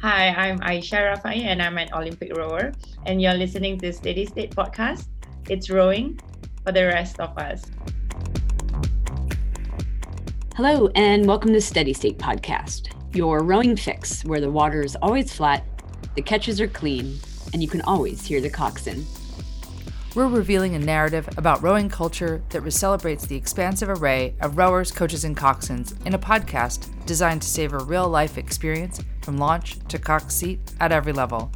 Hi, I'm Aisha Rafai and I'm an Olympic rower. And you're listening to Steady State Podcast. It's rowing for the rest of us. Hello, and welcome to Steady State Podcast, your rowing fix where the water is always flat, the catches are clean, and you can always hear the coxswain. We're revealing a narrative about rowing culture that celebrates the expansive array of rowers, coaches, and coxswains in a podcast designed to savor real life experience from launch to cox seat at every level.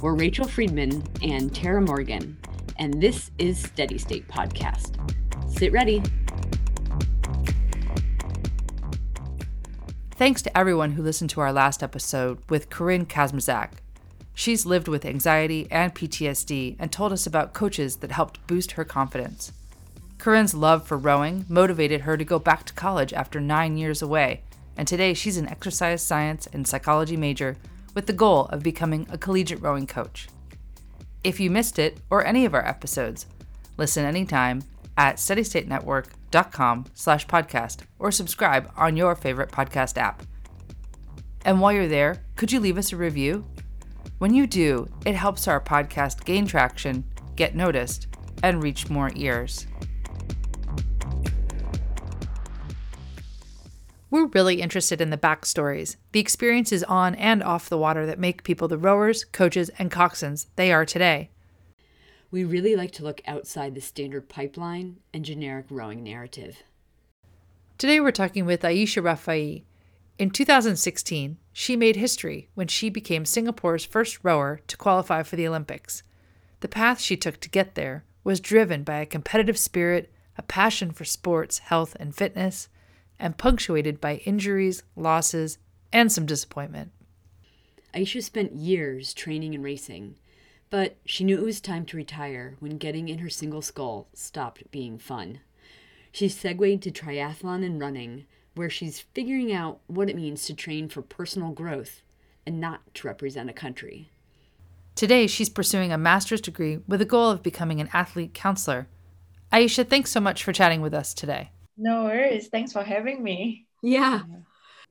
We're Rachel Friedman and Tara Morgan, and this is Steady State Podcast. Sit ready. Thanks to everyone who listened to our last episode with Corinne Kazmazak. She's lived with anxiety and PTSD and told us about coaches that helped boost her confidence. Corinne's love for rowing motivated her to go back to college after nine years away, and today she's an exercise science and psychology major with the goal of becoming a collegiate rowing coach. If you missed it or any of our episodes, listen anytime at steadystatenetwork.com slash podcast or subscribe on your favorite podcast app. And while you're there, could you leave us a review? When you do, it helps our podcast gain traction, get noticed, and reach more ears. We're really interested in the backstories, the experiences on and off the water that make people the rowers, coaches, and coxswains they are today. We really like to look outside the standard pipeline and generic rowing narrative. Today we're talking with Aisha Rafai, in 2016, she made history when she became Singapore's first rower to qualify for the Olympics. The path she took to get there was driven by a competitive spirit, a passion for sports, health, and fitness, and punctuated by injuries, losses, and some disappointment. Aisha spent years training and racing, but she knew it was time to retire when getting in her single scull stopped being fun. She segued to triathlon and running, where she's figuring out what it means to train for personal growth and not to represent a country. Today, she's pursuing a master's degree with the goal of becoming an athlete counselor. Aisha, thanks so much for chatting with us today. No worries. Thanks for having me. Yeah.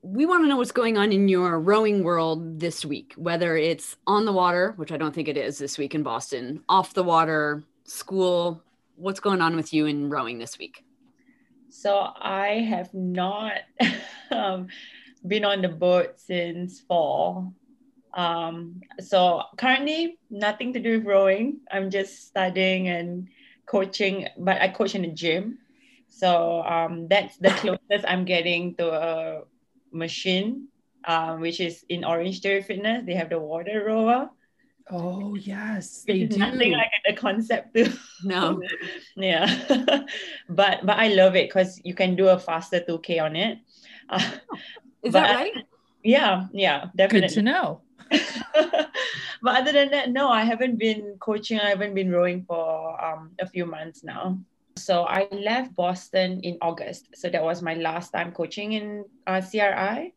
We want to know what's going on in your rowing world this week, whether it's on the water, which I don't think it is this week in Boston, off the water, school. What's going on with you in rowing this week? So I have not um, been on the boat since fall. Um, so currently, nothing to do with rowing. I'm just studying and coaching, but I coach in the gym. So um, that's the closest I'm getting to a machine, um, which is in Orangetheory Fitness. They have the water rower. Oh yes, they do. Nothing like the concept to no. yeah, but but I love it because you can do a faster two k on it. Uh, Is that right? Yeah, yeah, definitely. Good to know. but other than that, no, I haven't been coaching. I haven't been rowing for um, a few months now. So I left Boston in August. So that was my last time coaching in uh, CRI.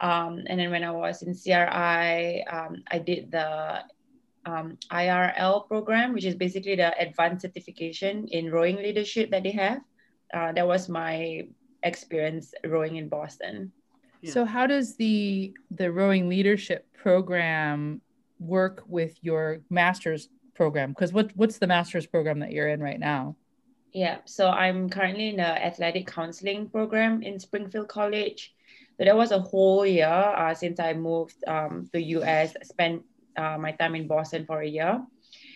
Um, and then when I was in CRI, um, I did the um, IRL program, which is basically the advanced certification in rowing leadership that they have. Uh, that was my experience rowing in Boston. Yeah. So, how does the the rowing leadership program work with your master's program? Because what what's the master's program that you're in right now? Yeah, so I'm currently in the athletic counseling program in Springfield College. So that was a whole year uh, since I moved um, to US. Spent uh, my time in Boston for a year.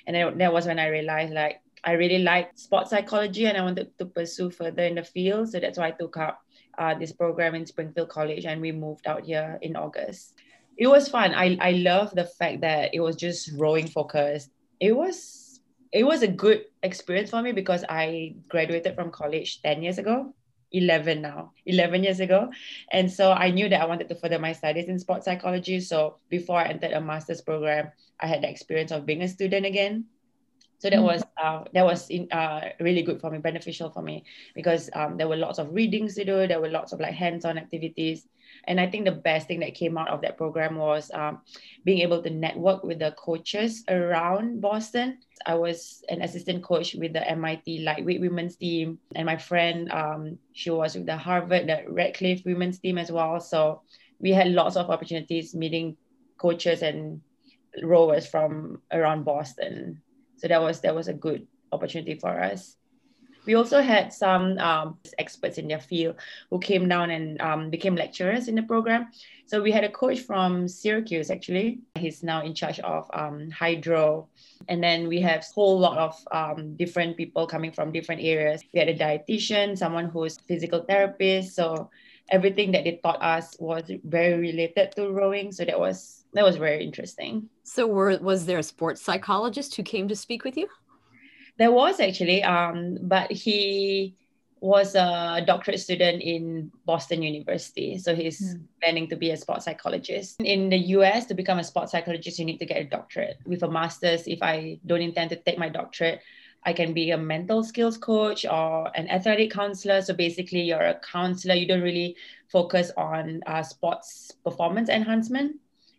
And then that was when I realized like I really liked sports psychology and I wanted to pursue further in the field. So that's why I took up uh, this program in Springfield College and we moved out here in August. It was fun. I, I love the fact that it was just rowing focused. It was it was a good experience for me because I graduated from college 10 years ago 11 now 11 years ago. And so i knew that i wanted to further my studies in sports psychology. So before i entered a master's program i had the experience of being a student again so that was uh, that was in, uh, really good for me beneficial for me because um, there were lots of readings to do there were lots of like hands-on activities and I think the best thing that came out of that program was um, being able to network with the coaches around Boston. I was an assistant coach with the MIT lightweight women's team, and my friend, um, she was with the Harvard, the Radcliffe women's team as well. So we had lots of opportunities meeting coaches and rowers from around Boston. So that was that was a good opportunity for us. We also had some um, experts in their field who came down and um, became lecturers in the program. So we had a coach from Syracuse, actually. He's now in charge of um, Hydrow. And then we have a whole lot of um, different people coming from different areas. We had a dietitian, someone who's physical therapist. So everything that they taught us was very related to rowing. So that was that was very interesting. So were was there a sports psychologist who came to speak with you? There was actually, um, but he was a doctorate student in Boston University. So he's mm. planning to be a sports psychologist. In the US, to become a sports psychologist, you need to get a doctorate. With a master's, if I don't intend to take my doctorate, I can be a mental skills coach or an athletic counselor. So basically, you're a counselor. You don't really focus on uh, sports performance enhancement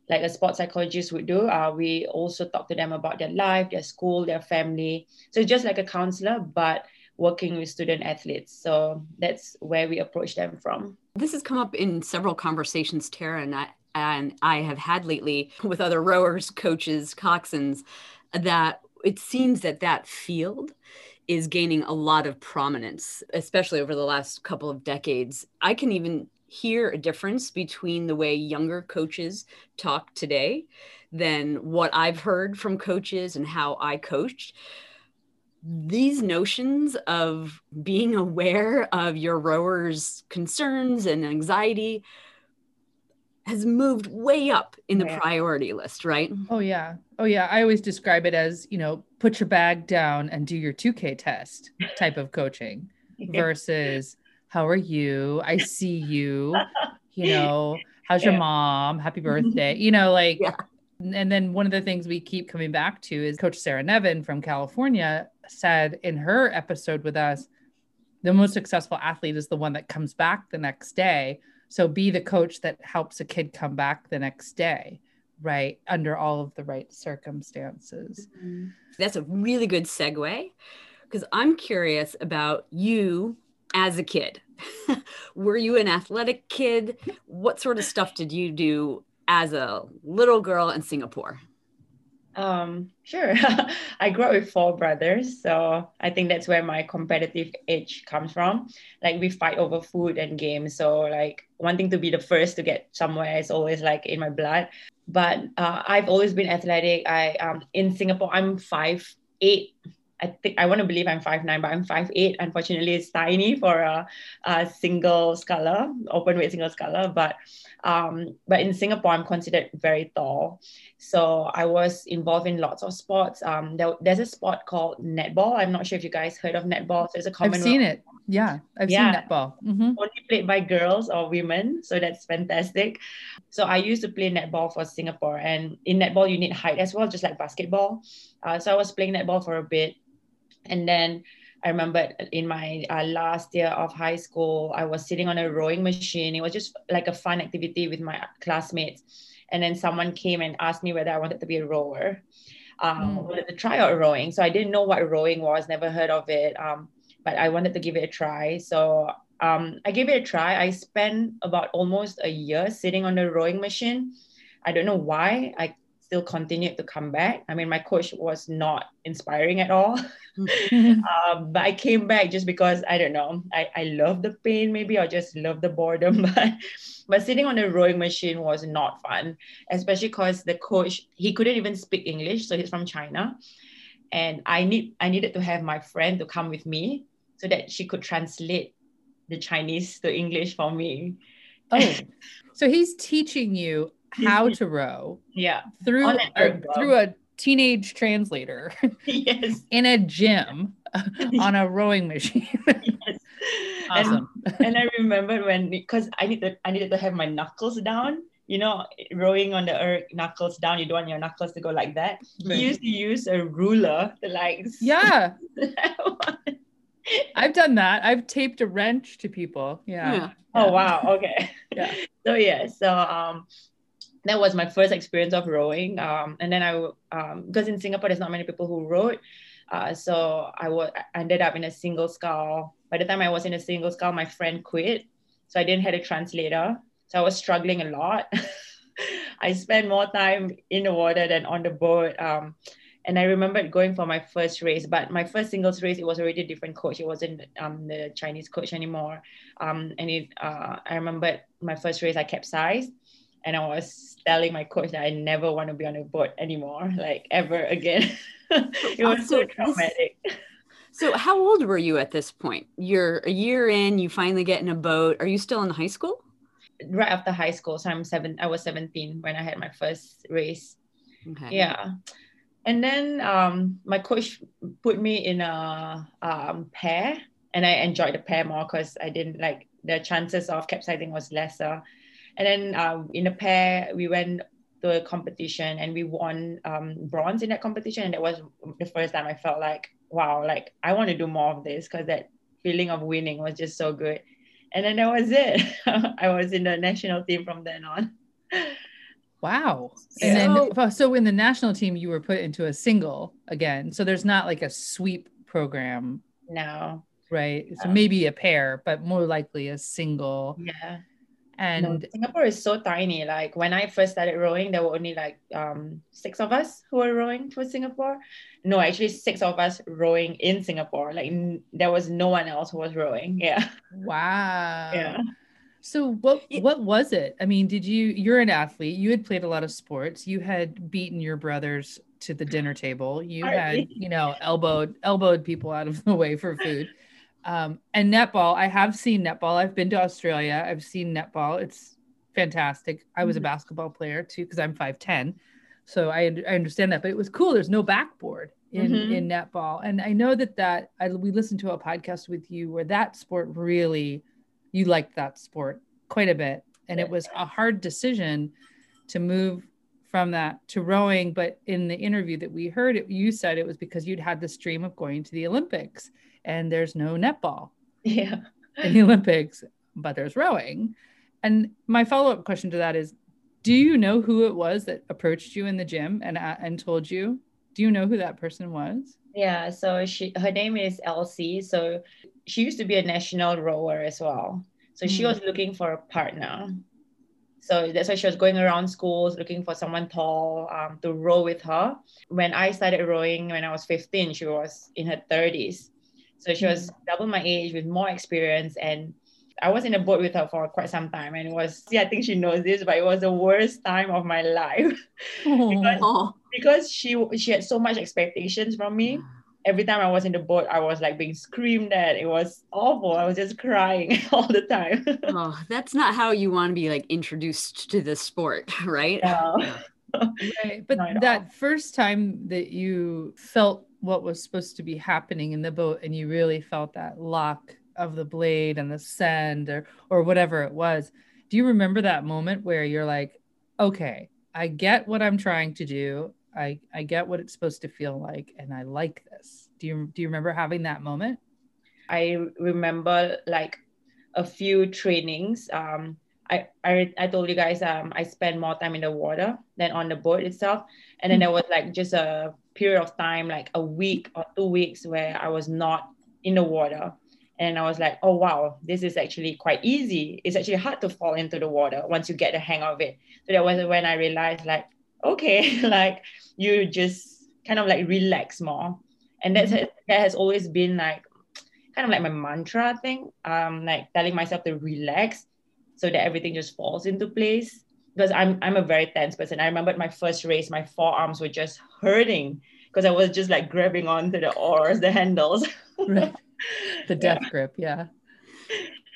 like a sports psychologist would do. Uh, we also talk to them about their life, their school, their family. So just like a counselor, but working with student athletes. So that's where we approach them from. This has come up in several conversations, Tara and I, and I have had lately with other rowers, coaches, coxswains, that it seems that that field is gaining a lot of prominence, especially over the last couple of decades. I can even hear a difference between the way younger coaches talk today than what I've heard from coaches and how I coached. These notions of being aware of your rowers' concerns and anxiety has moved way up in the oh, yeah. priority list, right? Oh, yeah. Oh, yeah. I always describe it as, you know, put your bag down and do your 2K test type of coaching versus how are you? I see you. You know, how's your mom? Happy birthday. You know, like, yeah. and then one of the things we keep coming back to is Coach Sarah Nevin from California said in her episode with us, the most successful athlete is the one that comes back the next day. So be the coach that helps a kid come back the next day, right? Under all of the right circumstances. Mm-hmm. That's a really good segue because I'm curious about you as a kid. Were you an athletic kid? What sort of stuff did you do as a little girl in Singapore? Um, sure. I grew up with four brothers, so I think that's where my competitive edge comes from. Like we fight over food and games, so like wanting to be the first to get somewhere is always like in my blood. But uh, I've always been athletic. I um in Singapore, I'm five eight I think I want to believe I'm five nine, but I'm five eight. Unfortunately, it's tiny for a, a single sculler, open weight single sculler. But um, but in Singapore, I'm considered very tall. So I was involved in lots of sports. Um, there, there's a sport called netball. I'm not sure if you guys heard of netball. So it's a common. I've seen it. Yeah, I've yeah. seen netball. Mm-hmm. Only played by girls or women, so that's fantastic. So I used to play netball for Singapore, and in netball you need height as well, just like basketball. Uh, so I was playing netball for a bit and then I remember in my uh, last year of high school, I was sitting on a rowing machine. It was just like a fun activity with my classmates. And then someone came and asked me whether I wanted to be a rower. Um, mm. wanted to try out rowing. So I didn't know what rowing was, never heard of it. Um, but I wanted to give it a try. So um, I gave it a try. I spent about almost a year sitting on the rowing machine. I don't know why. I still continued to come back. I mean, my coach was not inspiring at all. um, but I came back just because I don't know. I, I love the pain, maybe, or just love the boredom. But but sitting on the rowing machine was not fun, especially because the coach he couldn't even speak English, so he's from China, and I need I needed to have my friend to come with me so that she could translate the Chinese to English for me. Oh, so he's teaching you how to row. Yeah. Through a, through a teenage translator. yes. In a gym on a rowing machine. yes. Awesome. And, and I remember when because I need to I needed to have my knuckles down. You know, rowing on the earth, knuckles down. You don't want your knuckles to go like that. Right. You used to use a ruler to like. Yeah. I've done that. I've taped a wrench to people. Yeah. yeah. Oh wow. Okay. yeah. So yeah. So um, that was my first experience of rowing. Um, and then I, um, because in Singapore, there's not many people who rowed. Uh, so I was ended up in a single scull. By the time I was in a single scull, my friend quit. So I didn't have a translator. So I was struggling a lot. I spent more time in the water than on the boat. Um, and I remembered going for my first race, but my first singles race, it was already a different coach. It wasn't um, the Chinese coach anymore. Um, and it, uh, I remember my first race, I capsized and I was telling my coach that I never want to be on a boat anymore, like ever again. it was so traumatic. So, how old were you at this point? You're a year in, you finally get in a boat. Are you still in high school? Right after high school. So, I'm seven, I was 17 when I had my first race. Okay. Yeah. And then um, my coach put me in a um, pair, and I enjoyed the pair more because I didn't like the chances of capsizing was lesser. And then um, in a pair, we went to a competition and we won um, bronze in that competition. And that was the first time I felt like, wow, like I want to do more of this because that feeling of winning was just so good. And then that was it. I was in the national team from then on. Wow. And so, then so in the national team you were put into a single again. So there's not like a sweep program. No. Right. So maybe a pair, but more likely a single. Yeah and no, Singapore is so tiny. Like when I first started rowing, there were only like um, six of us who were rowing for Singapore. No, actually six of us rowing in Singapore. Like n- there was no one else who was rowing. Yeah. Wow. Yeah. So what what was it? I mean, did you you're an athlete. You had played a lot of sports. You had beaten your brothers to the dinner table. You had, you know, elbowed elbowed people out of the way for food. Um, and netball, I have seen netball. I've been to Australia. I've seen netball. It's fantastic. I was a mm-hmm. basketball player too because I'm 5'10. So I, I understand that, but it was cool. There's no backboard in, mm-hmm. in netball. And I know that that I, we listened to a podcast with you where that sport really, you liked that sport quite a bit. And it was a hard decision to move from that to rowing. But in the interview that we heard, it, you said it was because you'd had this dream of going to the Olympics and there's no netball yeah. in the Olympics, but there's rowing. And my follow up question to that is Do you know who it was that approached you in the gym and, uh, and told you? Do you know who that person was? Yeah, so she her name is Elsie. So she used to be a national rower as well. So mm. she hmm. was looking for a partner. So that's why she was going around schools looking for someone tall um, to row with her. When I started rowing when I was 15, she was in her 30s. So she was double my age with more experience and I was in a boat with her for quite some time and it was yeah, I think she knows this, but it was the worst time of my life. because, because she she had so much expectations from me. Every time I was in the boat, I was like being screamed at. It was awful. I was just crying all the time. oh, that's not how you want to be like introduced to the sport, right? No. right. But that all. first time that you felt what was supposed to be happening in the boat and you really felt that lock of the blade and the send or or whatever it was. Do you remember that moment where you're like okay i get what i'm trying to do. I i get what it's supposed to feel like and i like this. Do you do you remember having that moment? I remember like a few trainings. Um I, I I told you guys um I spend more time in the water than on the boat itself. And then there was like just a period of time, like a week or two weeks, where I was not in the water. And I was like, oh wow, this is actually quite easy. It's actually hard to fall into the water once you get the hang of it. So that was when I realized like, okay, like you just kind of like relax more. And that's mm-hmm. that has always been like kind of like my mantra thing. Um, like telling myself to relax so that everything just falls into place because I'm I'm a very tense person. I remember my first race, my forearms were just hurting because I was just like grabbing onto the oars, the handles. right. The death yeah. grip, yeah.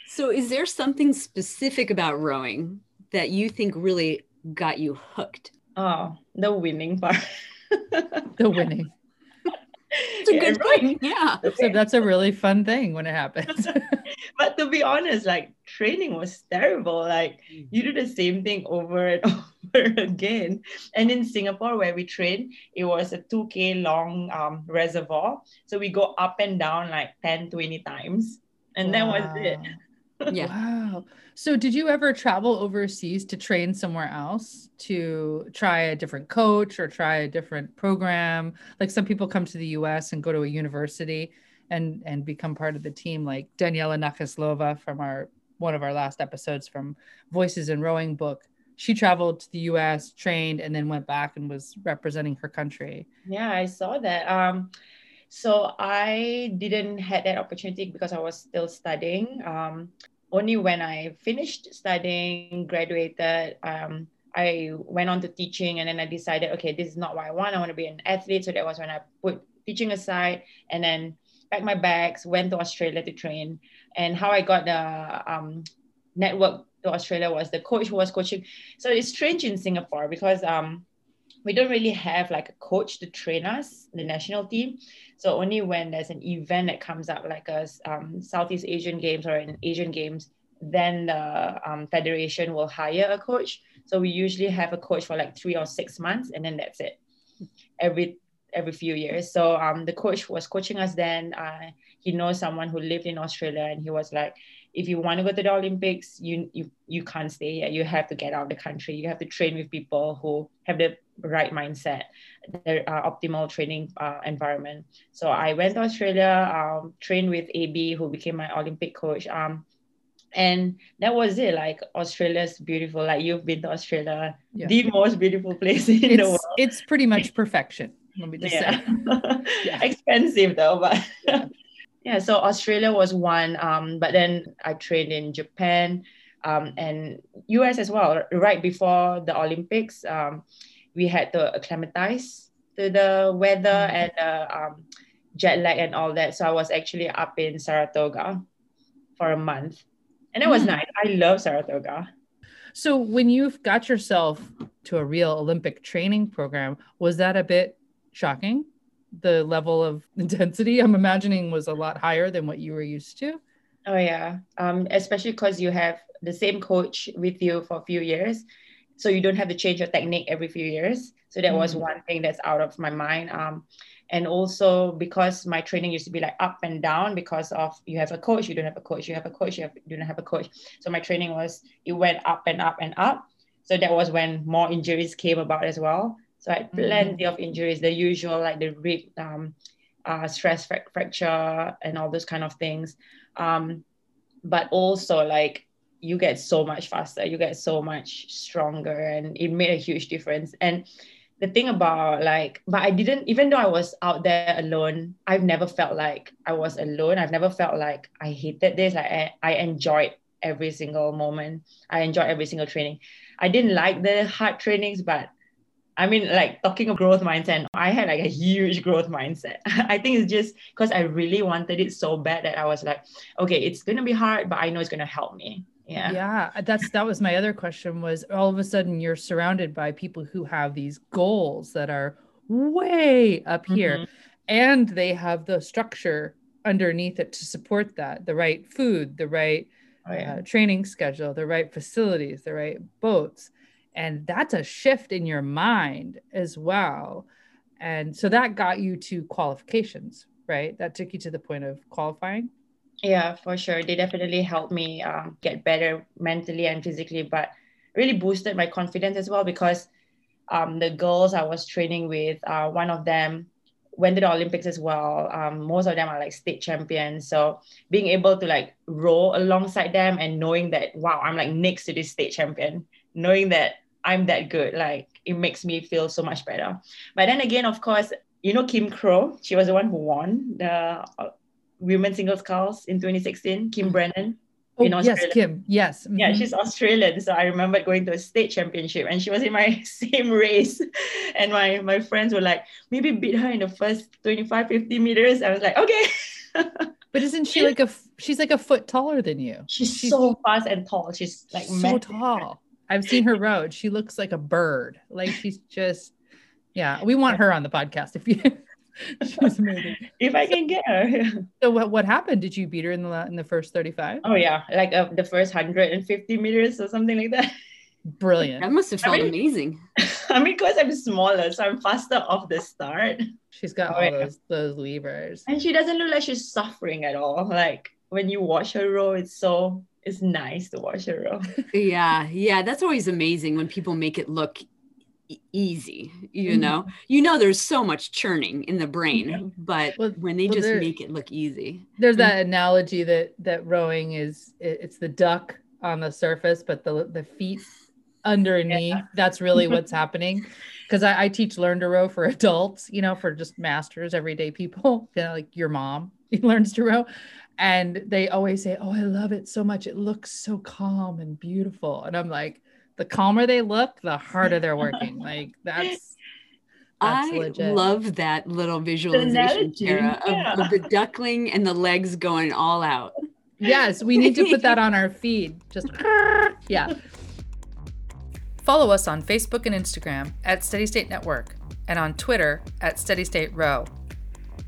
So is there something specific about rowing that you think really got you hooked? Oh, the winning part. the winning. It's a yeah, good right. thing. Yeah. That's a, that's a really fun thing when it happens. but to be honest, like training was terrible. Like mm. you do the same thing over and over again. And in Singapore, where we train, it was a 2K long um, reservoir. So we go up and down like 10, 20 times. And wow. that was it. Yeah. Wow. So did you ever travel overseas to train somewhere else to try a different coach or try a different program? Like some people come to the US and go to a university and and become part of the team like Daniela Nakaslova from our one of our last episodes from Voices in Rowing book. she traveled to the US, trained, and then went back and was representing her country. Yeah, I saw that. Um, so I didn't had that opportunity because I was still studying. Um, only when I finished studying, graduated, um, I went on to teaching, and then I decided, okay, this is not what I want. I want to be an athlete. So that was when I put teaching aside, and then packed my bags, went to Australia to train. And how I got the um, network to Australia was the coach who was coaching. So it's strange in Singapore because um, we don't really have like a coach to train us, the national team. So only when there's an event that comes up, like a um, Southeast Asian Games or an Asian Games, then the um, federation will hire a coach. So we usually have a coach for like three or six months, and then that's it. Every every few years. So um, the coach was coaching us then. Uh, he knows someone who lived in Australia, and he was like, if you want to go to the Olympics, you you you can't stay here. You have to get out of the country. You have to train with people who have the right mindset, the uh, optimal training uh, environment. So I went to Australia, um, trained with AB, who became my Olympic coach. Um, and that was it. Like Australia's beautiful. Like you've been to Australia, yeah. the most beautiful place in it's, the world. It's pretty much perfection. Let me just yeah. say. yeah. Expensive though, but yeah. So Australia was one, um, but then I trained in Japan um, and US as well. Right before the Olympics, um, we had to acclimatize to the weather mm-hmm. and uh, um, jet lag and all that. So I was actually up in Saratoga for a month, and it was mm. nice. I love Saratoga. So when you got yourself to a real Olympic training program, was that a bit shocking? the level of intensity i'm imagining was a lot higher than what you were used to oh yeah um, especially because you have the same coach with you for a few years so you don't have to change your technique every few years so that mm was one thing that's out of my mind um, and also because my training used to be like up and down because of you have a coach you don't have a coach you have a coach you, have, you don't have a coach so my training was it went up and up and up so that was when more injuries came about as well so I had mm-hmm. plenty mm-hmm. of injuries, the usual like the rib, um, uh, stress fracture, and all those kind of things. Um, but also like you get so much faster, you get so much stronger, and it made a huge difference. And the thing about like, but I didn't, even though I was out there alone, I've never felt like I was alone. I've never felt like I hated this. Like I, I enjoyed every single moment. I enjoyed every single training. I didn't like the hard trainings, but I mean, like talking of growth mindset, I had like a huge growth mindset. I think it's just because I really wanted it so bad that I was like, okay, it's gonna be hard, but I know it's gonna help me. Yeah. Yeah. That's that was my other question was all of a sudden you're surrounded by people who have these goals that are way up here mm-hmm. and they have the structure underneath it to support that the right food the right oh, yeah. uh, training schedule the right facilities the right boats and that's a shift in your mind as well and so that got you to qualifications right that took you to the point of qualifying yeah for sure. They definitely helped me um, get better mentally and physically but really boosted my confidence as well because um, the girls i was training with uh, one of them went to the olympics as well. Um, most of them are like state champions. So being able to like row alongside them and knowing that wow i'm like next to this state champion knowing that I'm that good, like it makes me feel so much better. But then again, of course, you know Kim Crow she was the one who won the women's singles sculls in 2016. Kim mm-hmm. Brennan. Oh, in Australia. yes, Kim. Yes. Mm-hmm. Yeah, she's Australian. So I remember going to a state championship and she was in my same race. And my, my friends were like, maybe beat her in the first 25, 50 meters. I was like, okay. but isn't she like a, she's like a foot taller than you? She's, she's so fast and tall. She's like so tall. I've seen her road. She looks like a bird. Like she's just, yeah. We want her on the podcast if you. she's amazing. If I can get her. So what what happened? Did you beat her in the in the first thirty five? Oh yeah, like uh, the first hundred and fifty meters or something like that. Brilliant. That must have felt I mean, amazing. I mean, because I'm smaller, so I'm faster off the start. She's got oh, all yeah. those those levers, and she doesn't look like she's suffering at all. Like when you watch her row, it's so it's nice to watch her row. yeah, yeah, that's always amazing when people make it look e- easy. You mm-hmm. know, you know, there's so much churning in the brain, yeah. but well, when they well, just there, make it look easy. There's that mm-hmm. analogy that that rowing is it, it's the duck on the surface, but the the feet underneath. Yeah. That's really what's happening. Because I, I, teach learn to row for adults, you know, for just masters, everyday people, you know, like your mom learns to row. And they always say, Oh, I love it so much. It looks so calm and beautiful. And I'm like, the calmer they look, the harder they're working. like that's that's I legit. love that little visualization, Tara, yeah. of, of the duckling and the legs going all out. Yes, we need to put that on our feed. Just yeah. Follow us on Facebook and Instagram at Steady State Network and on Twitter at Steady State Row.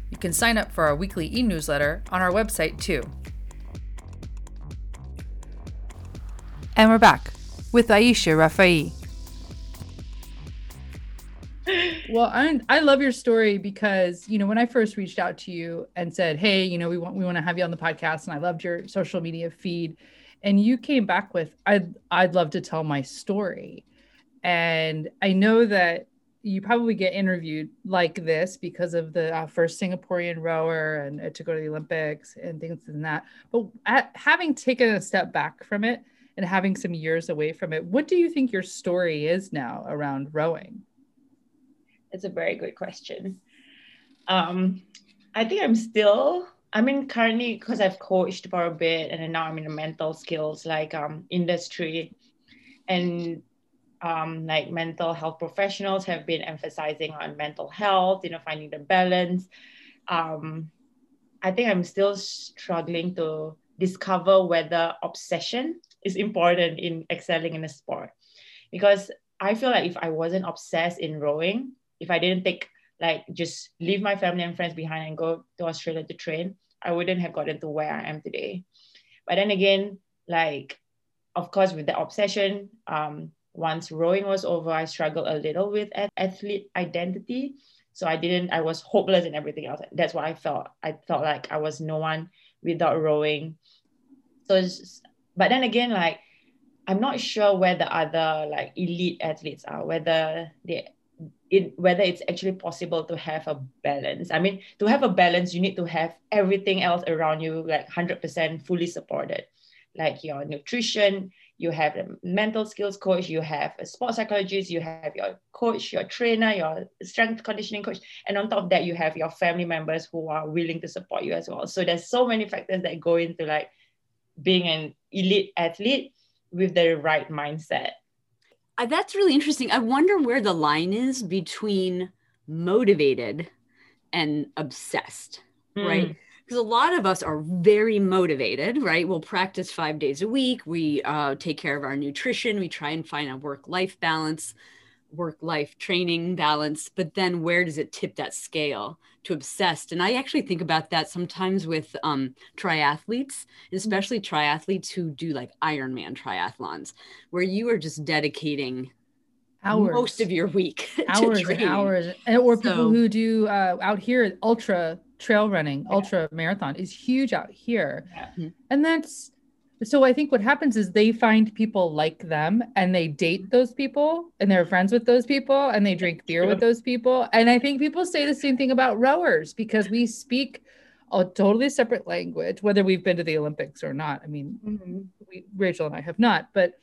You can sign up for our weekly e newsletter on our website too. And we're back with Aisha Rafai. Well, I I love your story because you know when I first reached out to you and said, "Hey, you know, we want we want to have you on the podcast," and I loved your social media feed, and you came back with, "I'd I'd love to tell my story," and I know that you probably get interviewed like this because of the uh, first Singaporean rower and uh, to go to the Olympics and things like that. But at, having taken a step back from it and having some years away from it, what do you think your story is now around rowing? It's a very good question. Um, I think I'm still, I mean, currently because I've coached for a bit and now I'm in the mental skills like um, industry and um, like mental health professionals have been emphasizing on mental health, you know, finding the balance. Um, I think I'm still struggling to discover whether obsession is important in excelling in a sport. Because I feel like if I wasn't obsessed in rowing, if I didn't take like just leave my family and friends behind and go to Australia to train, I wouldn't have gotten to where I am today. But then again, like of course with the obsession, um, once rowing was over, I struggled a little with athlete identity. So I didn't, I was hopeless in everything else. That's what I felt. I felt like I was no one without rowing. So, but then again, like, I'm not sure where the other like elite athletes are, whether they it, whether it's actually possible to have a balance. I mean, to have a balance, you need to have everything else around you like 100% fully supported, like your nutrition, you have a mental skills coach, you have a sports psychologist, you have your coach, your trainer, your strength conditioning coach, and on top of that, you have your family members who are willing to support you as well. So there's so many factors that go into like being an elite athlete with the right mindset uh, that's really interesting. I wonder where the line is between motivated and obsessed, mm. right? Because a lot of us are very motivated, right? We'll practice five days a week. We uh, take care of our nutrition. We try and find a work life balance work life training balance but then where does it tip that scale to obsessed and i actually think about that sometimes with um, triathletes mm-hmm. especially triathletes who do like ironman triathlons where you are just dedicating hours most of your week hours and hours and or so, people who do uh, out here ultra trail running yeah. ultra marathon is huge out here yeah. And that's so I think what happens is they find people like them and they date those people and they're friends with those people and they drink beer with those people. And I think people say the same thing about rowers because we speak a totally separate language, whether we've been to the Olympics or not. I mean, mm-hmm. we, Rachel and I have not, but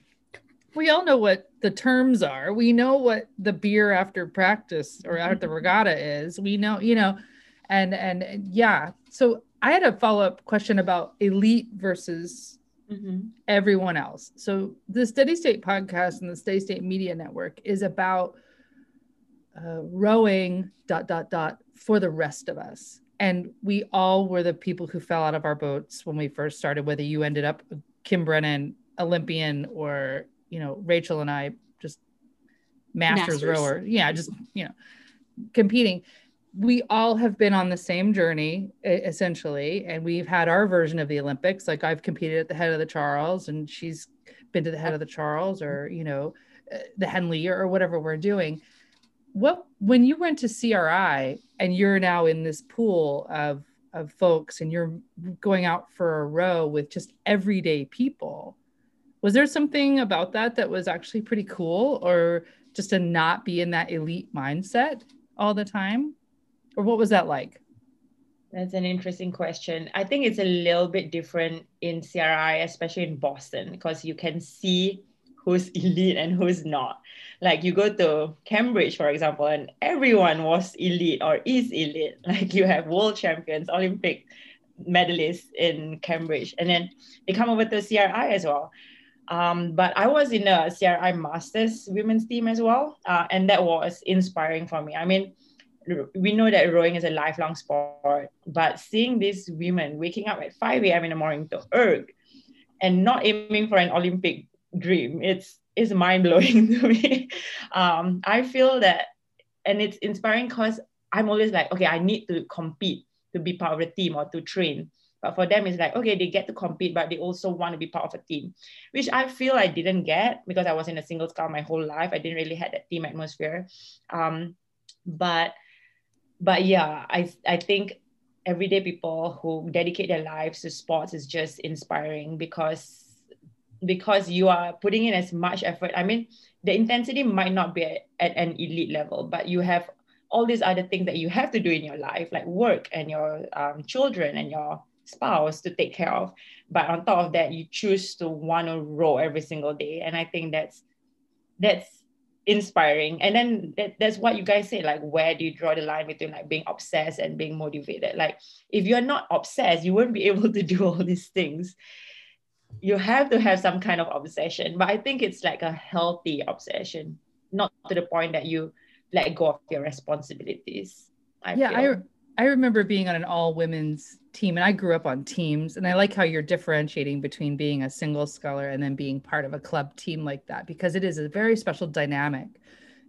we all know what the terms are. We know what the beer after practice or after the mm-hmm. regatta is. We know, you know, and and yeah. So I had a follow up question about elite versus mm-hmm. everyone else. So the Steady State podcast and the Steady State Media Network is about uh, rowing dot dot dot for the rest of us. And we all were the people who fell out of our boats when we first started, whether you ended up Kim Brennan, Olympian, or you know, Rachel and I just masters, masters. rower. Yeah, just you know, competing we all have been on the same journey essentially and we've had our version of the olympics. Like i've competed at the head of the charles and she's been to the head of the charles or you know uh, the henley or whatever we're doing. What when you went to cri and you're now in this pool of of folks and you're going out for a row with just everyday people was there something about that that was actually pretty cool or just to not be in that elite mindset all the time or what was that like? That's an interesting question. I think it's a little bit different in CRI, especially in Boston, because you can see who's elite and who's not. Like you go to Cambridge, for example, and everyone was elite or is elite. Like you have world champions, Olympic medalists in Cambridge, and then they come over to CRI as well. Um, but I was in a CRI Masters women's team as well, uh, and that was inspiring for me. I mean, we know that rowing is a lifelong sport, but seeing these women waking up at 5 a.m. in the morning to erg and not aiming for an Olympic dream, it's it's mind blowing to me. Um, I feel that, and it's inspiring because I'm always like, okay, I need to compete to be part of the team or to train. But for them, it's like, okay, they get to compete, but they also want to be part of a team, which I feel I didn't get because I was in a single scout my whole life. I didn't really had that team atmosphere. Um, but but yeah, I I think everyday people who dedicate their lives to sports is just inspiring because because you are putting in as much effort. I mean, the intensity might not be at, at an elite level, but you have all these other things that you have to do in your life, like work and your um, children and your spouse to take care of. But on top of that, you choose to want to row every single day, and I think that's that's inspiring. And then that, that's what you guys say like where do you draw the line between like being obsessed and being motivated? Like if you're not obsessed you won't be able to do all these things. You have to have some kind of obsession but i think it's like a healthy obsession not to the point that you let go of your responsibilities I yeah feel. I remember being on an all women's team and I grew up on teams and I like how you're differentiating between being a single sculler and then being part of a club team like that because it is a very special dynamic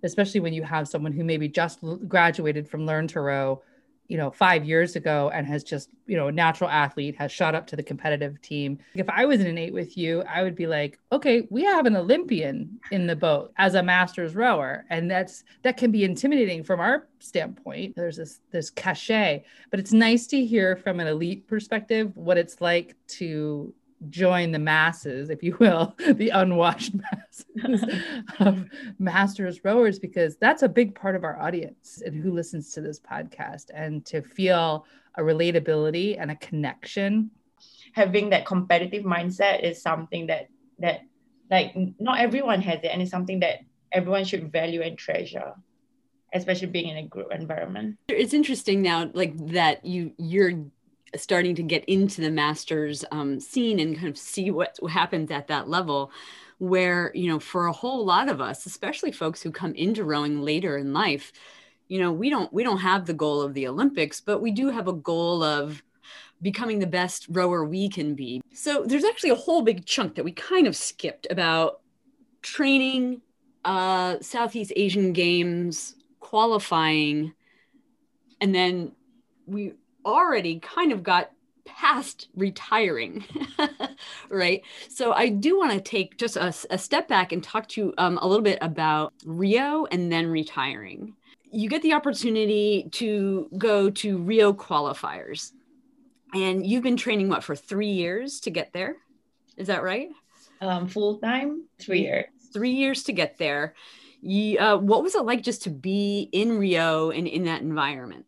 especially when you have someone who maybe just graduated from learn to row you know, five years ago and has just, you know, a natural athlete, has shot up to the competitive team. If I was in an eight with you, I would be like, okay, we have an Olympian in the boat as a master's rower. And that's that can be intimidating from our standpoint. There's this this cachet, but it's nice to hear from an elite perspective what it's like to join the masses, if you will, the unwashed masses of masters rowers, because that's a big part of our audience and who listens to this podcast. And to feel a relatability and a connection. Having that competitive mindset is something that that like not everyone has it, and it's something that everyone should value and treasure especially being in a group environment it's interesting now like that you you're starting to get into the masters um, scene and kind of see what happens at that level where you know for a whole lot of us especially folks who come into rowing later in life you know we don't we don't have the goal of the olympics but we do have a goal of becoming the best rower we can be. So there's actually a whole big chunk that we kind of skipped about training uh southeast asian games qualifying and then we already kind of got past retiring, right? So I do want to take just a, a, step back and talk to you um, a little bit about Rio and then retiring. You get the opportunity to go to Rio qualifiers, and you've been training what for three years to get there? Is that right? Um, Full time, three years. Three years to get there. You, uh, what was it like just to be in Rio and in that environment?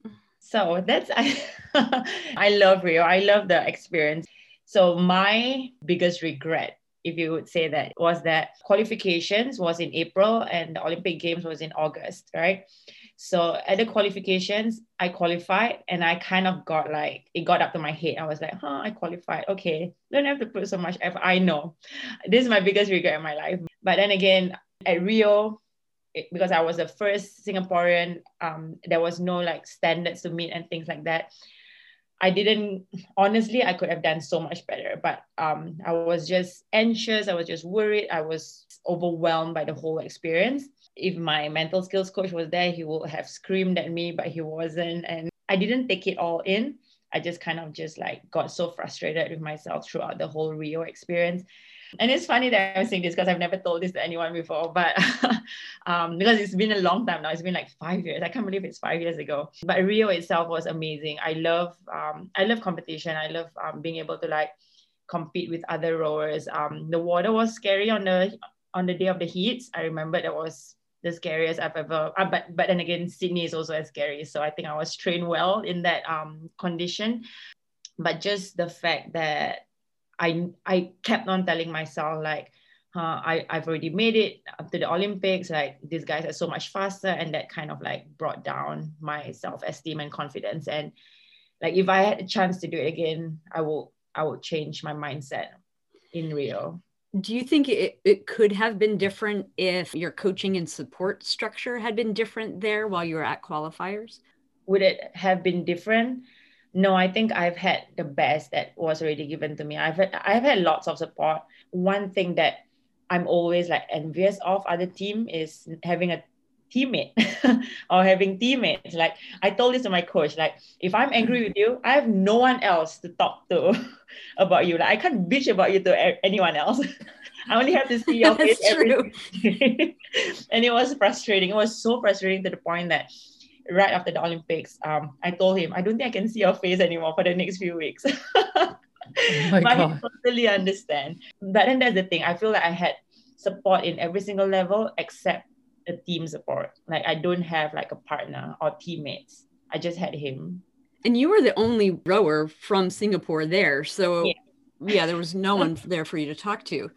So that's I, I love Rio. I love the experience. So my biggest regret, if you would say that, was that qualifications was in April and the Olympic Games was in August, right? So at the qualifications, I qualified and I kind of got like it got up to my head. I was like, huh, I qualified. Okay, don't have to put so much effort. I know. This is my biggest regret in my life. But then again, at Rio, because I was the first Singaporean, um, there was no like standards to meet and things like that. I didn't honestly I could have done so much better, but um, I was just anxious. I was just worried. I was overwhelmed by the whole experience. If my mental skills coach was there, he would have screamed at me, but he wasn't, and I didn't take it all in. I just kind of just like got so frustrated with myself throughout the whole Rio experience. And it's funny that I'm saying this because I've never told this to anyone before, but um, because it's been a long time now. It's been like five years. I can't believe it's five years ago. But Rio itself was amazing. I love um, I love competition. I love um, being able to like compete with other rowers. Um, the water was scary on the on the day of the heats. I remember that was the scariest I've ever. Uh, but but then again, Sydney is also as scary. So I think I was trained well in that um, condition. But just the fact that I I kept on telling myself like, uh, I, I've already made it up to the Olympics. Like these guys are so much faster. And that kind of like brought down my self-esteem and confidence. And like if I had a chance to do it again, I will I would change my mindset in Rio. Do you think it, it could have been different if your coaching and support structure had been different there while you were at qualifiers? Would it have been different? No, I think I've had the best that was already given to me. I've had, I've had lots of support. One thing that I'm always like envious of other team is having a teammate or having teammates. Like I told this to my coach, like if I'm angry with you, I have no one else to talk to about you. Like I can't bitch about you to anyone else. I only have to see your face every and it was frustrating. It was so frustrating to the point that right after the Olympics, um, I told him, I don't think I can see your face anymore for the next few weeks. Oh but God. I totally understand. But then that's the thing. I feel like I had support in every single level except the team support. Like I don't have like a partner or teammates. I just had him. And you were the only rower from Singapore there. So yeah, yeah there was no one there for you to talk to.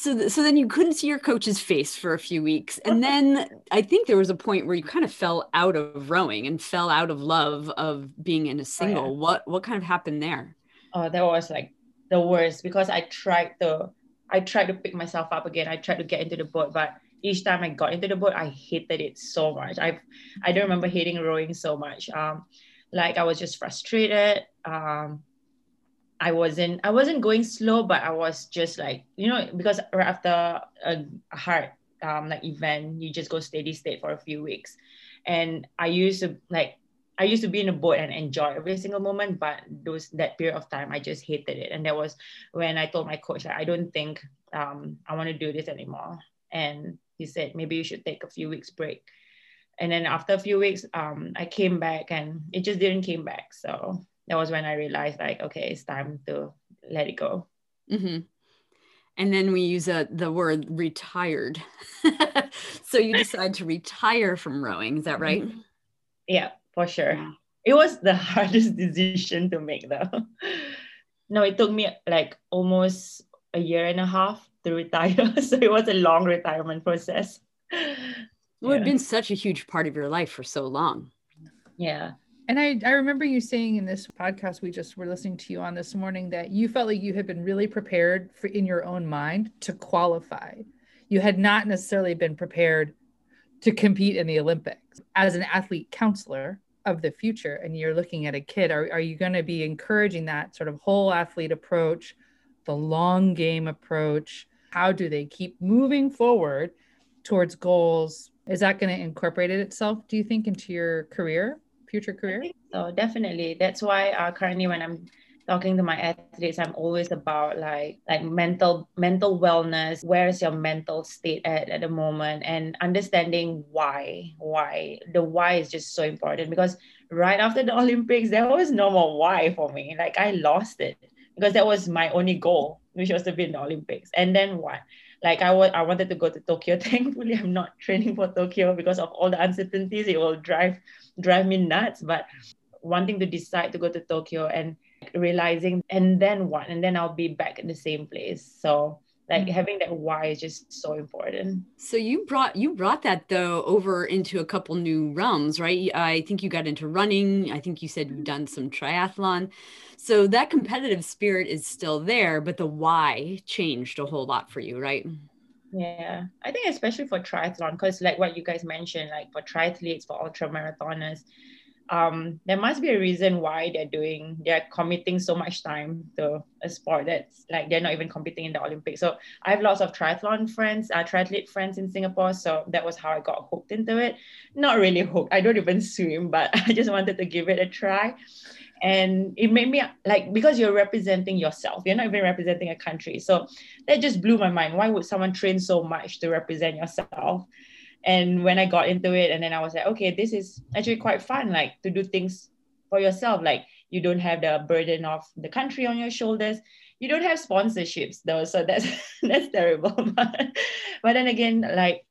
So, th- so then you couldn't see your coach's face for a few weeks. And then I think there was a point where you kind of fell out of rowing and fell out of love of being in a single. Oh, yeah. What, what kind of happened there? oh that was like the worst because I tried to I tried to pick myself up again. I tried to get into the boat, but each time I got into the boat, I hated it so much. I I don't remember hating rowing so much. Um, like I was just frustrated. Um, I wasn't I wasn't going slow, but I was just like you know because right after a, hard um like event, you just go steady state for a few weeks, and I used to like I used to be in a boat and enjoy every single moment, but those that period of time I just hated it. And that was when I told my coach that I don't think um, I want to do this anymore. And he said maybe you should take a few weeks break. And then after a few weeks, um, I came back and it just didn't came back. So that was when I realized like, okay, it's time to let it go. Mm-hmm. And then we use uh, the word retired. so you decide to retire from rowing. Is that right? Yeah for sure. Yeah. It was the hardest decision to make though. no, it took me like almost a year and a half to retire. so it was a long retirement process. Well, yeah. it's been such a huge part of your life for so long. Yeah. And I, I remember you saying in this podcast we just were listening to you on this morning that you felt like you had been really prepared for in your own mind to qualify. You had not necessarily been prepared to compete in the Olympics. As an athlete counselor of the future, and you're looking at a kid, are, are you going to be encouraging that sort of whole athlete approach, the long game approach? How do they keep moving forward towards goals? Is that going to incorporate itself, do you think, into your career, future career? so, definitely. That's why uh, currently when I'm talking to my athletes i'm always about like like mental mental wellness. Where is your mental state at at the moment? And understanding why why. The why is just so important because right after the olympics there was no more why for me. Like i lost it because that was my only goal which was to be in the olympics. And then what like I, w- I wanted to go to tokyo. Thankfully i'm not training for tokyo because of all the uncertainties. It will drive drive me nuts. But wanting to decide to go to tokyo and realizing and then what? And then i'll be back in the same place. So like mm-hmm. having that why is just so important. So you brought you brought that though over into a couple new realms right? I think you got into running. I think you said you've done some triathlon so that competitive spirit is still there but the why changed a whole lot for you right yeah i think especially for triathlon because like what you guys mentioned like for triathletes for ultra marathoners um, there must be a reason why they're doing they're committing so much time to a sport that's like they're not even competing in the Olympics. So I have lots of triathlon friends, uh, triathlete friends in Singapore. So that was how I got hooked into it. Not really hooked. I don't even swim, but I just wanted to give it a try. And it made me like because you're representing yourself, you're not even representing a country. So that just blew my mind. Why would someone train so much to represent yourself? and when i got into it and then i was like okay this is actually quite fun like to do things for yourself like you don't have the burden of the country on your shoulders you don't have sponsorships though so that's that's terrible but, but then again like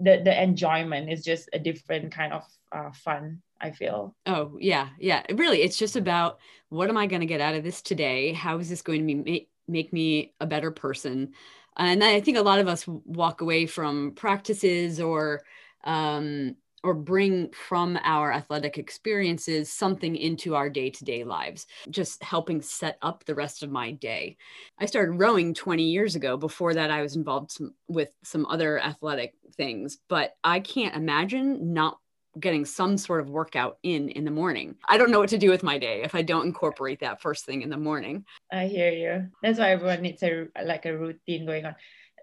the the enjoyment is just a different kind of uh, fun i feel. Oh yeah yeah. Really it's just about what am i going to get out of this today? How is this going to make, make me a better person? And I think a lot of us walk away from practices or um, or bring from our athletic experiences something into our day-to-day lives just helping set up the rest of my day. I started rowing 20 years ago. Before that i was involved some, with some other athletic things but i can't imagine not getting some sort of workout in in the morning. I don't know what to do with my day if i don't incorporate that first thing in the morning. I hear you. That's why everyone needs a like a routine going on.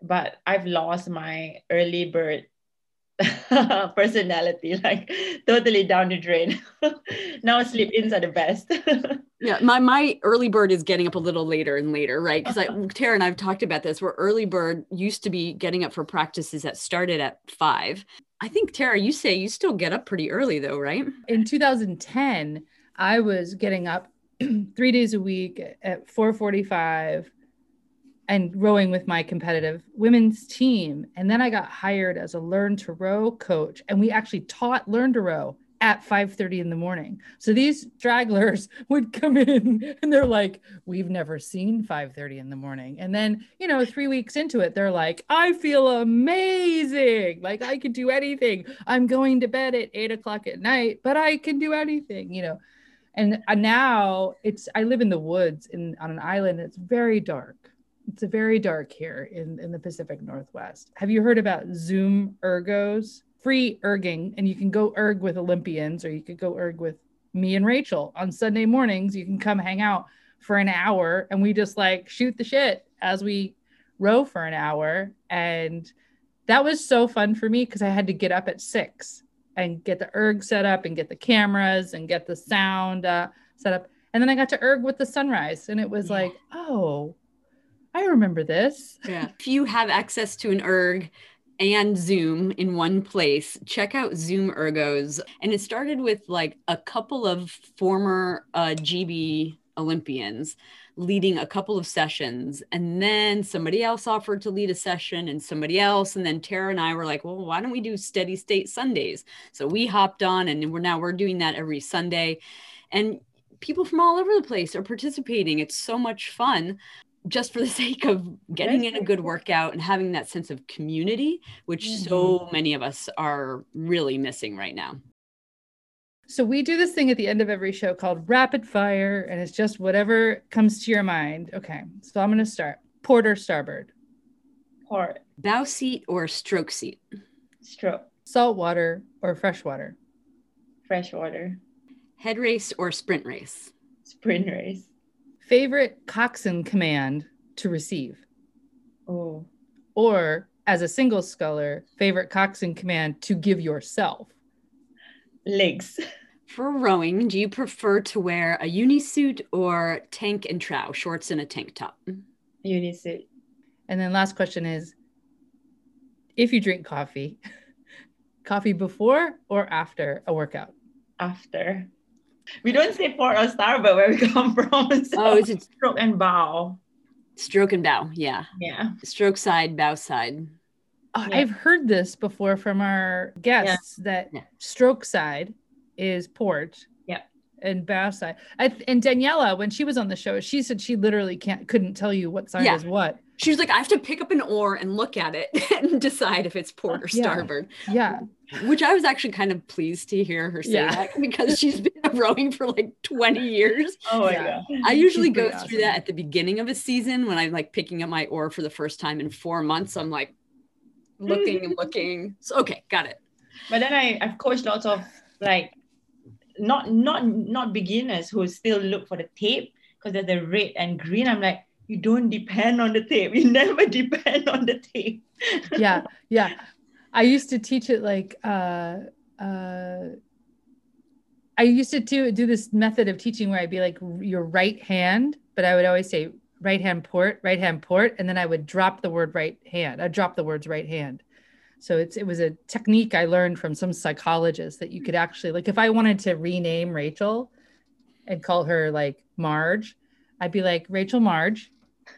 But i've lost my early bird personality, like totally down the drain. now sleep ins are the best. yeah, my my early bird is getting up a little later and later, right? Because I Tara and I've talked about this. Where early bird used to be getting up for practices that started at five. I think Tara, you say you still get up pretty early though, right? In 2010, I was getting up three days a week at 445 and rowing with my competitive women's team. And then I got hired as a learn to row coach. And we actually taught learn to row at 5:30 in the morning. So these stragglers would come in and they're like, "We've never seen 5:30 in the morning." And then, you know, 3 weeks into it, they're like, "I feel amazing. Like I could do anything. I'm going to bed at 8 o'clock at night, but I can do anything." You know. And uh, now it's I live in the woods in on an island. It's very dark it's very dark here in, in the Pacific Northwest. Have you heard about Zoom ergos? Free erging, and you can go erg with Olympians or you could go erg with me and Rachel on Sunday mornings. You can come hang out for an hour and we just like shoot the shit as we row for an hour. And that was so fun for me because I had to get up at six and get the erg set up and get the cameras and get the sound uh, set up. And then I got to erg with the sunrise. And it was yeah. like, oh, I remember this. Yeah. if you have access to an erg and Zoom in one place, check out Zoom Ergos. And it started with like a couple of former uh, GB Olympians leading a couple of sessions. And then somebody else offered to lead a session and somebody else. And then Tara and I were like, well, why don't we do steady state Sundays? So we hopped on and we're now we're doing that every Sunday. And people from all over the place are participating. It's so much fun just for the sake of getting in a good workout and having that sense of community, which mm-hmm. so many of us are really missing right now. So we do this thing at the end of every show called rapid fire, and it's just whatever comes to your mind. Okay, so I'm going to start. Port or starboard? Port. Bow seat or stroke seat? Stroke. Salt water or fresh water? Fresh water. Head race or sprint race? Sprint race. Favorite coxswain command to receive? Oh. Or as a single sculler, favorite coxswain command to give yourself? Legs. For rowing, do you prefer to wear a unisuit or tank and trou, shorts and a tank top? Unisuit. And then last question is if you drink coffee, coffee before or after a workout? After. We don't say port or star, but where we come from. So oh, is it stroke and bow? Stroke and bow, yeah. Yeah. Stroke side, bow side. Oh, yeah. I've heard this before from our guests yeah. that yeah. stroke side is port. Yeah. And bow side. I, and Daniela, when she was on the show, she said she literally can't couldn't tell you what side is what. She was like, I have to pick up an oar and look at it and decide if it's port uh, or starboard. Yeah. yeah. Which I was actually kind of pleased to hear her say yeah. that because she's been rowing for like 20 years. Oh my yeah. God. I usually go awesome. through that at the beginning of a season when I'm like picking up my oar for the first time in four months. I'm like looking and looking. So okay, got it. But then I, I've coached lots of like not not not beginners who still look for the tape because there's the red and green. I'm like, you don't depend on the tape. You never depend on the tape. yeah, yeah. I used to teach it like uh uh I used to do, do this method of teaching where I'd be like your right hand, but I would always say right hand port, right hand port, and then I would drop the word right hand. I drop the words right hand. So it's it was a technique I learned from some psychologist that you could actually like if I wanted to rename Rachel and call her like Marge, I'd be like Rachel Marge,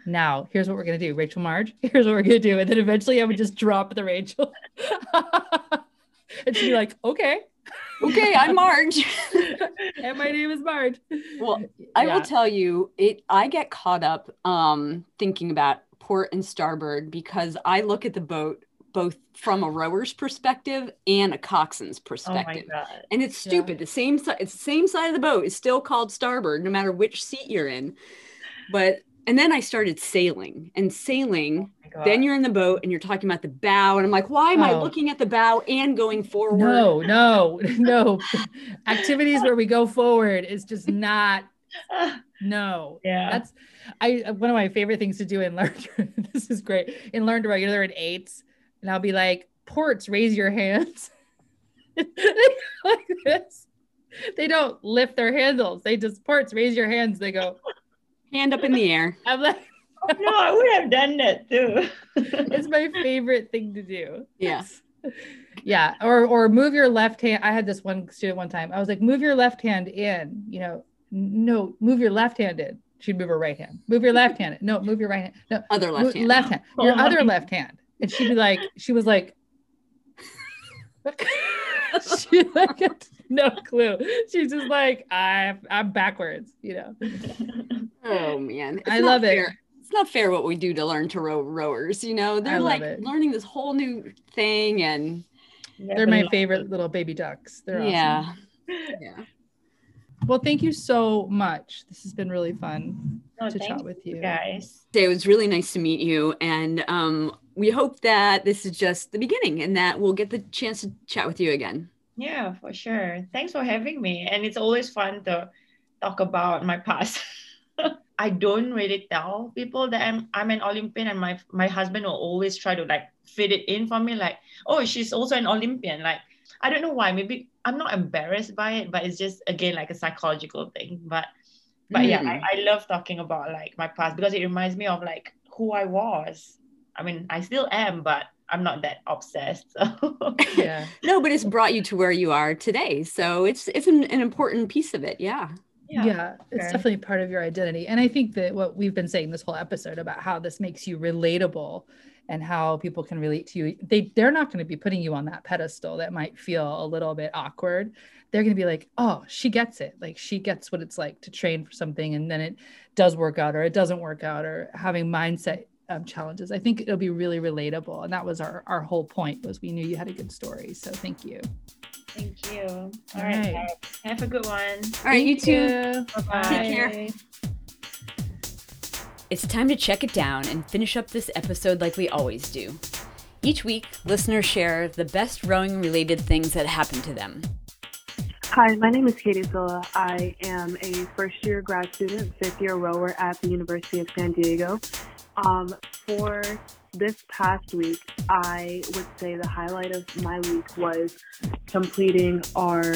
now here's what we're gonna do rachel marge here's what we're gonna do and then eventually i would just drop the rachel and she'd be like okay okay i'm marge and my name is marge well i yeah. will tell you it i get caught up um thinking about port and starboard because I look at the boat both from a rower's perspective and a coxswain's perspective. Oh my god. And it's Yeah. stupid. The same side, it's the same side of the boat. It's still called starboard, no matter which seat you're in. But and then I started sailing and sailing. Oh. Then you're in the boat and you're talking about the bow, and I'm like, why am I Oh. looking at the bow and going forward? No, no, no. Activities where we go forward is just not no. yeah. That's I one of my favorite things to do in learn. this is great in learn to row. You know they're in eights, and I'll be like, ports, raise your hands. like this. They don't lift their handles. They just ports, raise your hands. They go. Hand up in the air. I'm like, oh, no, I would have done that too. it's my favorite thing to do. Yeah. Yeah. Or or move your left hand. I had this one student one time. I was like, move your left hand in. You know, no, move your left hand in. She'd move her right hand. Move your left hand. in. No, move your right hand. No, Other left left hand. hand. Left hand. Your Oh other left hand. And she'd be like, she was like, she like had no clue. She's just like, I'm I'm backwards, you know. Oh man. It's I not love it. It's not fair what we do to learn to row rowers. You know, they're like it. learning this whole new thing and They're my favorite little baby ducks. They're awesome. yeah. Yeah. Well, thank you so much. This has been really fun No, to chat with you. guys. It was really nice to meet you. And um, we hope that this is just the beginning and that we'll get the chance to chat with you again. Yeah, for sure. Thanks for having me. And it's always fun to talk about my past. I don't really tell people that I'm I'm an Olympian and my my husband will always try to like fit it in for me like, oh, she's also an Olympian. Like I don't know why. Maybe I'm not embarrassed by it, but it's just again like a psychological thing. But but yeah, Mm. I, I love talking about like my past because it reminds me of like who I was. I mean, I still am, but I'm not that obsessed. So Yeah. No, but it's brought you to where you are today. So it's it's an, an important piece of it. Yeah. yeah, it's sure. definitely part of your identity and i think that what we've been saying this whole episode about how this makes you relatable and how people can relate to you they they're not going to be putting you on that pedestal that might feel a little bit awkward they're going to be like oh she gets it like she gets what it's like to train for something and then it does work out or it doesn't work out or having mindset um, challenges i think it'll be really relatable and that was our our whole point was we knew you had a good story so thank you Thank you. All All right. right. Have a good one. All right, you too. Bye-bye. Take care. It's time to check it down and finish up this episode like we always do. Each week, listeners share the best rowing related things that happened to them. Hi, my name is Katie Zilla. I am a first year grad student, fifth year rower at the University of San Diego. Um, for this past week, I would say the highlight of my week was completing our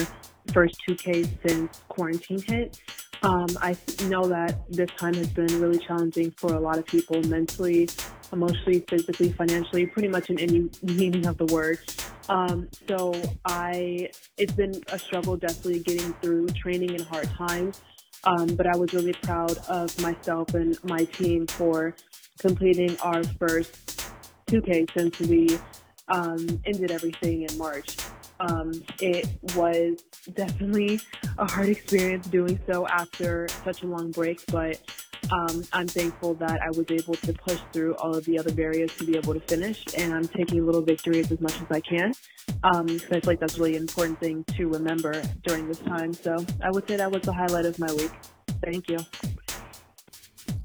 first 2K since quarantine hit. Um, I know that this time has been really challenging for a lot of people mentally, emotionally, physically, financially, pretty much in any meaning of the word. Um, so I, it's been a struggle definitely getting through training in hard times. Um, but I was really proud of myself and my team for completing our first 2K since we um, ended everything in March. Um, it was definitely a hard experience doing so after such a long break, but um, I'm thankful that I was able to push through all of the other barriers to be able to finish, and I'm taking little victories as much as I can. Um, so I feel like that's really an important thing to remember during this time. So I would say that was the highlight of my week. Thank you.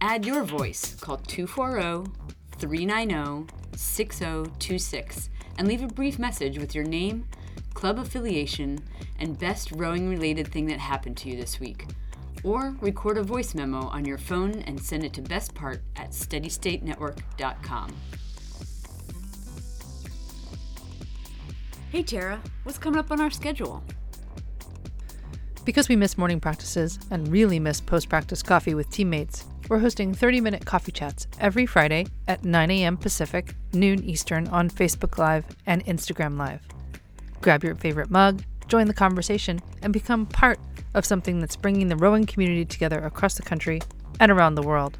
Add your voice. Call 240 390 6026 and leave a brief message with your name, club affiliation, and best rowing related thing that happened to you this week. Or record a voice memo on your phone and send it to bestpart at steadystatenetwork.com. Hey Tara, what's coming up on our schedule? Because we miss morning practices and really miss post practice coffee with teammates, we're hosting 30 minute coffee chats every Friday at 9 a.m. Pacific, noon Eastern on Facebook Live and Instagram Live. Grab your favorite mug, join the conversation, and become part of something that's bringing the rowing community together across the country and around the world.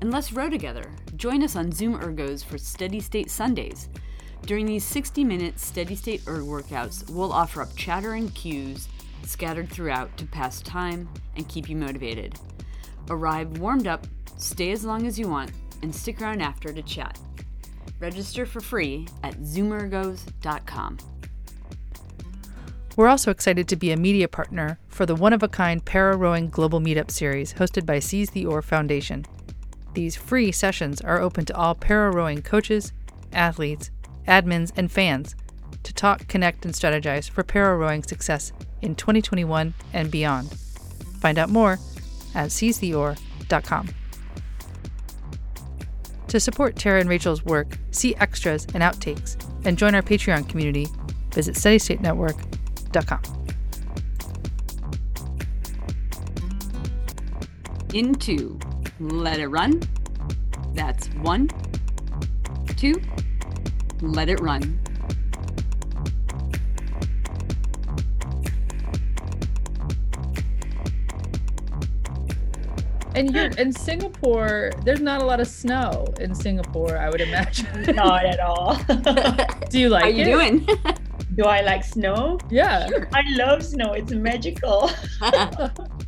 And let's row together. Join us on Zoom Ergos for Steady State Sundays. During these 60 minute Steady State Erg workouts, we'll offer up chatter and cues scattered throughout to pass time and keep you motivated. Arrive warmed up, stay as long as you want, and stick around after to chat. Register for free at zoomergos.com. We're also excited to be a media partner for the one of a kind para rowing global meetup series hosted by Seize the Oar Foundation. These free sessions are open to all para rowing coaches, athletes, admins, and fans to talk, connect, and strategize for para rowing success in 2021 and beyond. Find out more at seizetheoar.com. To support Tara and Rachel's work, see extras and outtakes, and join our Patreon community, visit steadystatenetwork.com. Into let it run. That's one, two, let it run. And you're in Singapore, there's not a lot of snow in Singapore, I would imagine. Not at all. Do you like How you it? doing? Do I like snow? Yeah. I love snow. It's magical.